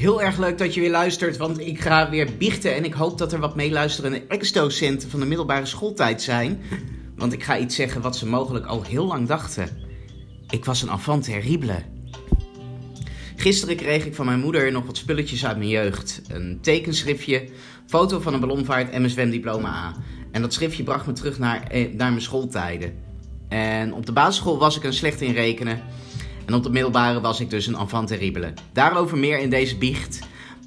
Heel erg leuk dat je weer luistert, want ik ga weer biechten en ik hoop dat er wat meeluisterende ex-docenten van de middelbare schooltijd zijn. Want ik ga iets zeggen wat ze mogelijk al heel lang dachten. Ik was een enfant terrible. Gisteren kreeg ik van mijn moeder nog wat spulletjes uit mijn jeugd. Een tekenschriftje, foto van een ballonvaart en mijn zwemdiploma A. En dat schriftje bracht me terug naar, eh, naar mijn schooltijden. En op de basisschool was ik een slecht in rekenen. En op de middelbare was ik dus een enfant terrible. Daarover meer in deze biecht.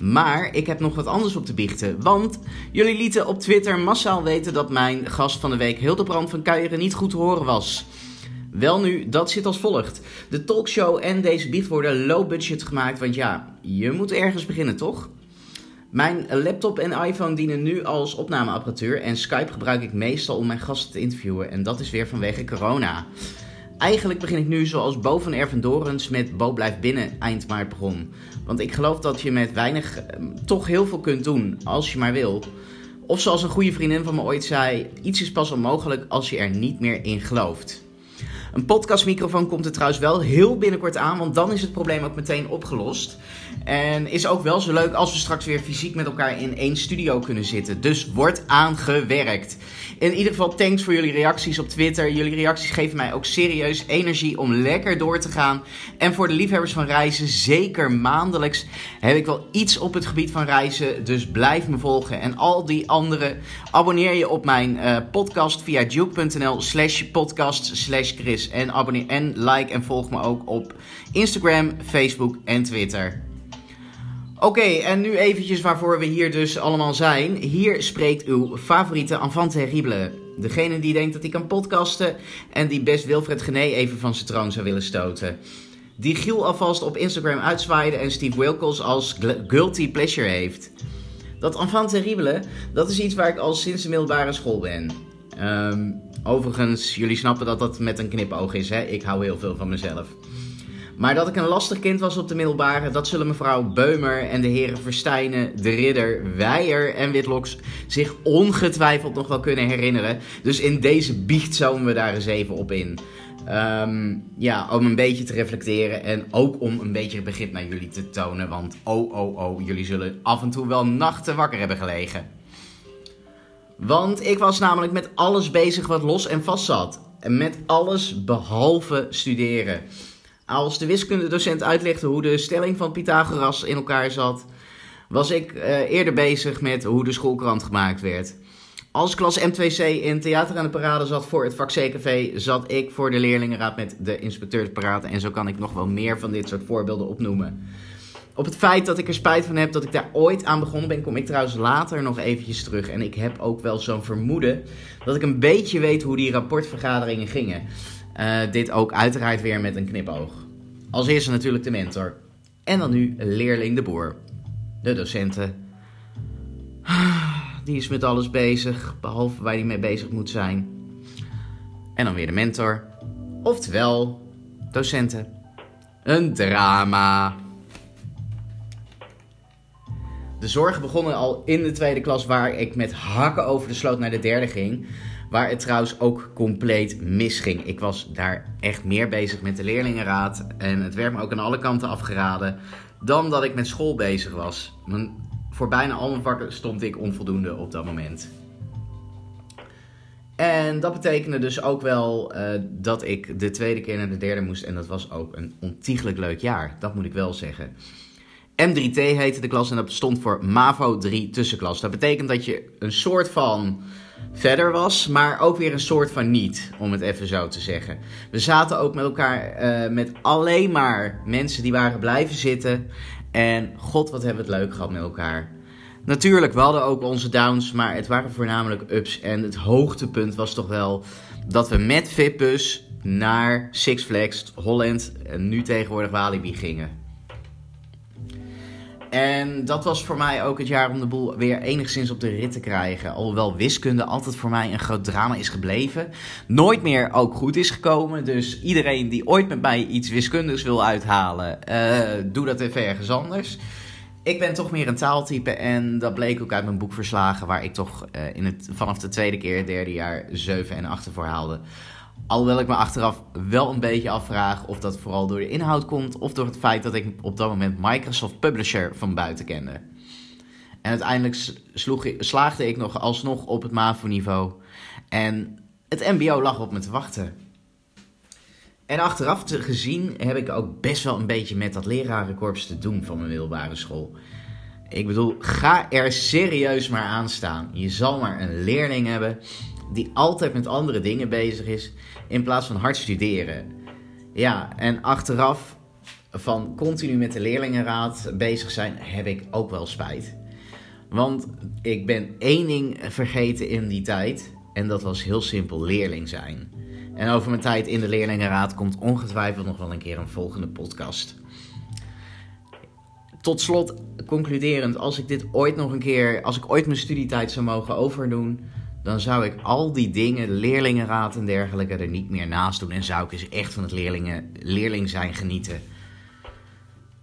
Maar ik heb nog wat anders op te biechten. Want jullie lieten op Twitter massaal weten dat mijn gast van de week Hildebrand van Kuijeren niet goed te horen was. Wel nu, dat zit als volgt. De talkshow en deze biecht worden low budget gemaakt, want ja, je moet ergens beginnen toch? Mijn laptop en iPhone dienen nu als opnameapparatuur en Skype gebruik ik meestal om mijn gasten te interviewen en dat is weer vanwege corona. Eigenlijk begin ik nu zoals Bo van Erven Dorens met Bo blijft binnen eind maart begon. Want ik geloof dat je met weinig ehm, toch heel veel kunt doen als je maar wil. Of zoals een goede vriendin van me ooit zei, iets is pas onmogelijk als je er niet meer in gelooft. Een podcastmicrofoon komt er trouwens wel heel binnenkort aan, want dan is het probleem ook meteen opgelost. En is ook wel zo leuk als we straks weer fysiek met elkaar in één studio kunnen zitten. Dus wordt aangewerkt. In ieder geval thanks voor jullie reacties op Twitter. Jullie reacties geven mij ook serieus energie om lekker door te gaan. En voor de liefhebbers van reizen, zeker maandelijks, heb ik wel iets op het gebied van reizen. Dus blijf me volgen. En al die anderen, abonneer je op mijn uh, podcast via duke.nl slash podcast slash Chris. En, abonneer, en like en volg me ook op Instagram, Facebook en Twitter. Oké, en nu eventjes waarvoor we hier dus allemaal zijn. Hier spreekt uw favoriete enfant terrible. Degene die denkt dat hij kan podcasten en die best Wilfred Gené even van zijn troon zou willen stoten. Die Giel alvast op Instagram uitzwaaide en Steve Wilkels als guilty pleasure heeft. Dat enfant terrible, dat is iets waar ik al sinds de middelbare school ben. Um, overigens, jullie snappen dat dat met een knipoog is, hè? Ik hou heel veel van mezelf. Maar dat ik een lastig kind was op de middelbare, dat zullen mevrouw Beumer en de heren Verstijnen, De Ridder, Weijer en Witloks zich ongetwijfeld nog wel kunnen herinneren. Dus in deze biecht zomen we daar eens even op in. Um, ja, om een beetje te reflecteren en ook om een beetje begrip naar jullie te tonen. Want oh, oh, oh, jullie zullen af en toe wel nachten wakker hebben gelegen. Want ik was namelijk met alles bezig wat los en vast zat. En met alles behalve studeren. Als de wiskundedocent uitlegde hoe de stelling van Pythagoras in elkaar zat, was ik uh, eerder bezig met hoe de schoolkrant gemaakt werd. Als klas M2C in Theater aan de Parade zat voor het vak CKV, zat ik voor de leerlingenraad met de inspecteur te praten. En zo kan ik nog wel meer van dit soort voorbeelden opnoemen. Op het feit dat ik er spijt van heb dat ik daar ooit aan begonnen ben, kom ik trouwens later nog eventjes terug. En ik heb ook wel zo'n vermoeden dat ik een beetje weet hoe die rapportvergaderingen gingen. Uh, dit ook uiteraard weer met een knipoog. Als eerste natuurlijk de mentor. En dan nu leerling de boer. De docenten. Die is met alles bezig, behalve waar hij mee bezig moet zijn. En dan weer de mentor. Oftewel, docenten. Een drama. De zorgen begonnen al in de tweede klas, waar ik met hakken over de sloot naar de derde ging. Waar het trouwens ook compleet misging. Ik was daar echt meer bezig met de leerlingenraad. En het werd me ook aan alle kanten afgeraden. Dan dat ik met school bezig was. voor bijna al mijn vakken stond ik onvoldoende op dat moment. En dat betekende dus ook wel uh, dat ik de tweede keer naar de derde moest. En dat was ook een ontiegelijk leuk jaar. Dat moet ik wel zeggen. M3T heette de klas en dat stond voor MAVO 3 tussenklas. Dat betekent dat je een soort van verder was, maar ook weer een soort van niet, om het even zo te zeggen. We zaten ook met elkaar uh, met alleen maar mensen die waren blijven zitten. En god, wat hebben we het leuk gehad met elkaar. Natuurlijk, we hadden ook onze downs, maar het waren voornamelijk ups. En het hoogtepunt was toch wel dat we met Vippus naar Six Flags Holland en nu tegenwoordig Walibi gingen. En dat was voor mij ook het jaar om de boel weer enigszins op de rit te krijgen. Alhoewel wiskunde altijd voor mij een groot drama is gebleven. Nooit meer ook goed is gekomen. Dus iedereen die ooit met mij iets wiskundigs wil uithalen, uh, doe dat even ergens anders. Ik ben toch meer een taaltype en dat bleek ook uit mijn boekverslagen, waar ik toch uh, in het, vanaf de tweede keer, derde jaar, 7 en 8 voor haalde. Alhoewel ik me achteraf wel een beetje afvraag of dat vooral door de inhoud komt of door het feit dat ik op dat moment Microsoft Publisher van buiten kende. En uiteindelijk slaagde ik nog alsnog op het MAVO-niveau. En het MBO lag op me te wachten. En achteraf te gezien heb ik ook best wel een beetje met dat lerarenkorps te doen van mijn middelbare school. Ik bedoel, ga er serieus maar aan staan. Je zal maar een leerling hebben die altijd met andere dingen bezig is in plaats van hard studeren. Ja, en achteraf van continu met de leerlingenraad bezig zijn, heb ik ook wel spijt. Want ik ben één ding vergeten in die tijd. En dat was heel simpel leerling zijn. En over mijn tijd in de leerlingenraad komt ongetwijfeld nog wel een keer een volgende podcast. Tot slot, concluderend, als ik dit ooit nog een keer, als ik ooit mijn studietijd zou mogen overdoen, dan zou ik al die dingen, leerlingenraad en dergelijke, er niet meer naast doen. En zou ik eens echt van het leerlingen, leerling zijn genieten.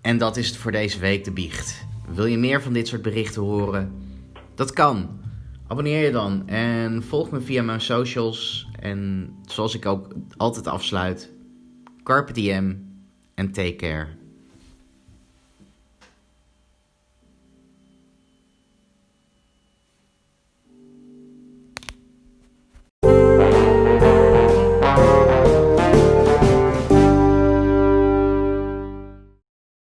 En dat is het voor deze week de biecht. Wil je meer van dit soort berichten horen? Dat kan. Abonneer je dan en volg me via mijn socials. En zoals ik ook altijd afsluit, carpe diem en take care.